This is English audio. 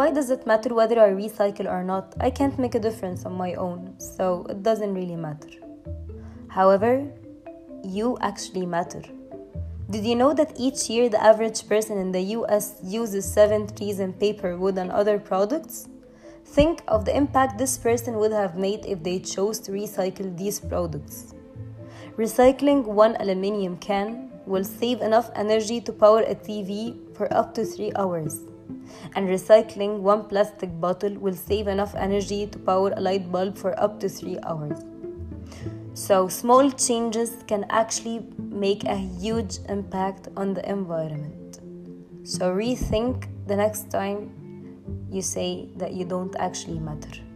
Why does it matter whether I recycle or not? I can't make a difference on my own, so it doesn't really matter. However, you actually matter. Did you know that each year the average person in the US uses 7 trees in paper, wood, and other products? Think of the impact this person would have made if they chose to recycle these products. Recycling one aluminium can will save enough energy to power a TV for up to 3 hours. And recycling one plastic bottle will save enough energy to power a light bulb for up to 3 hours. So, small changes can actually make a huge impact on the environment. So, rethink the next time you say that you don't actually matter.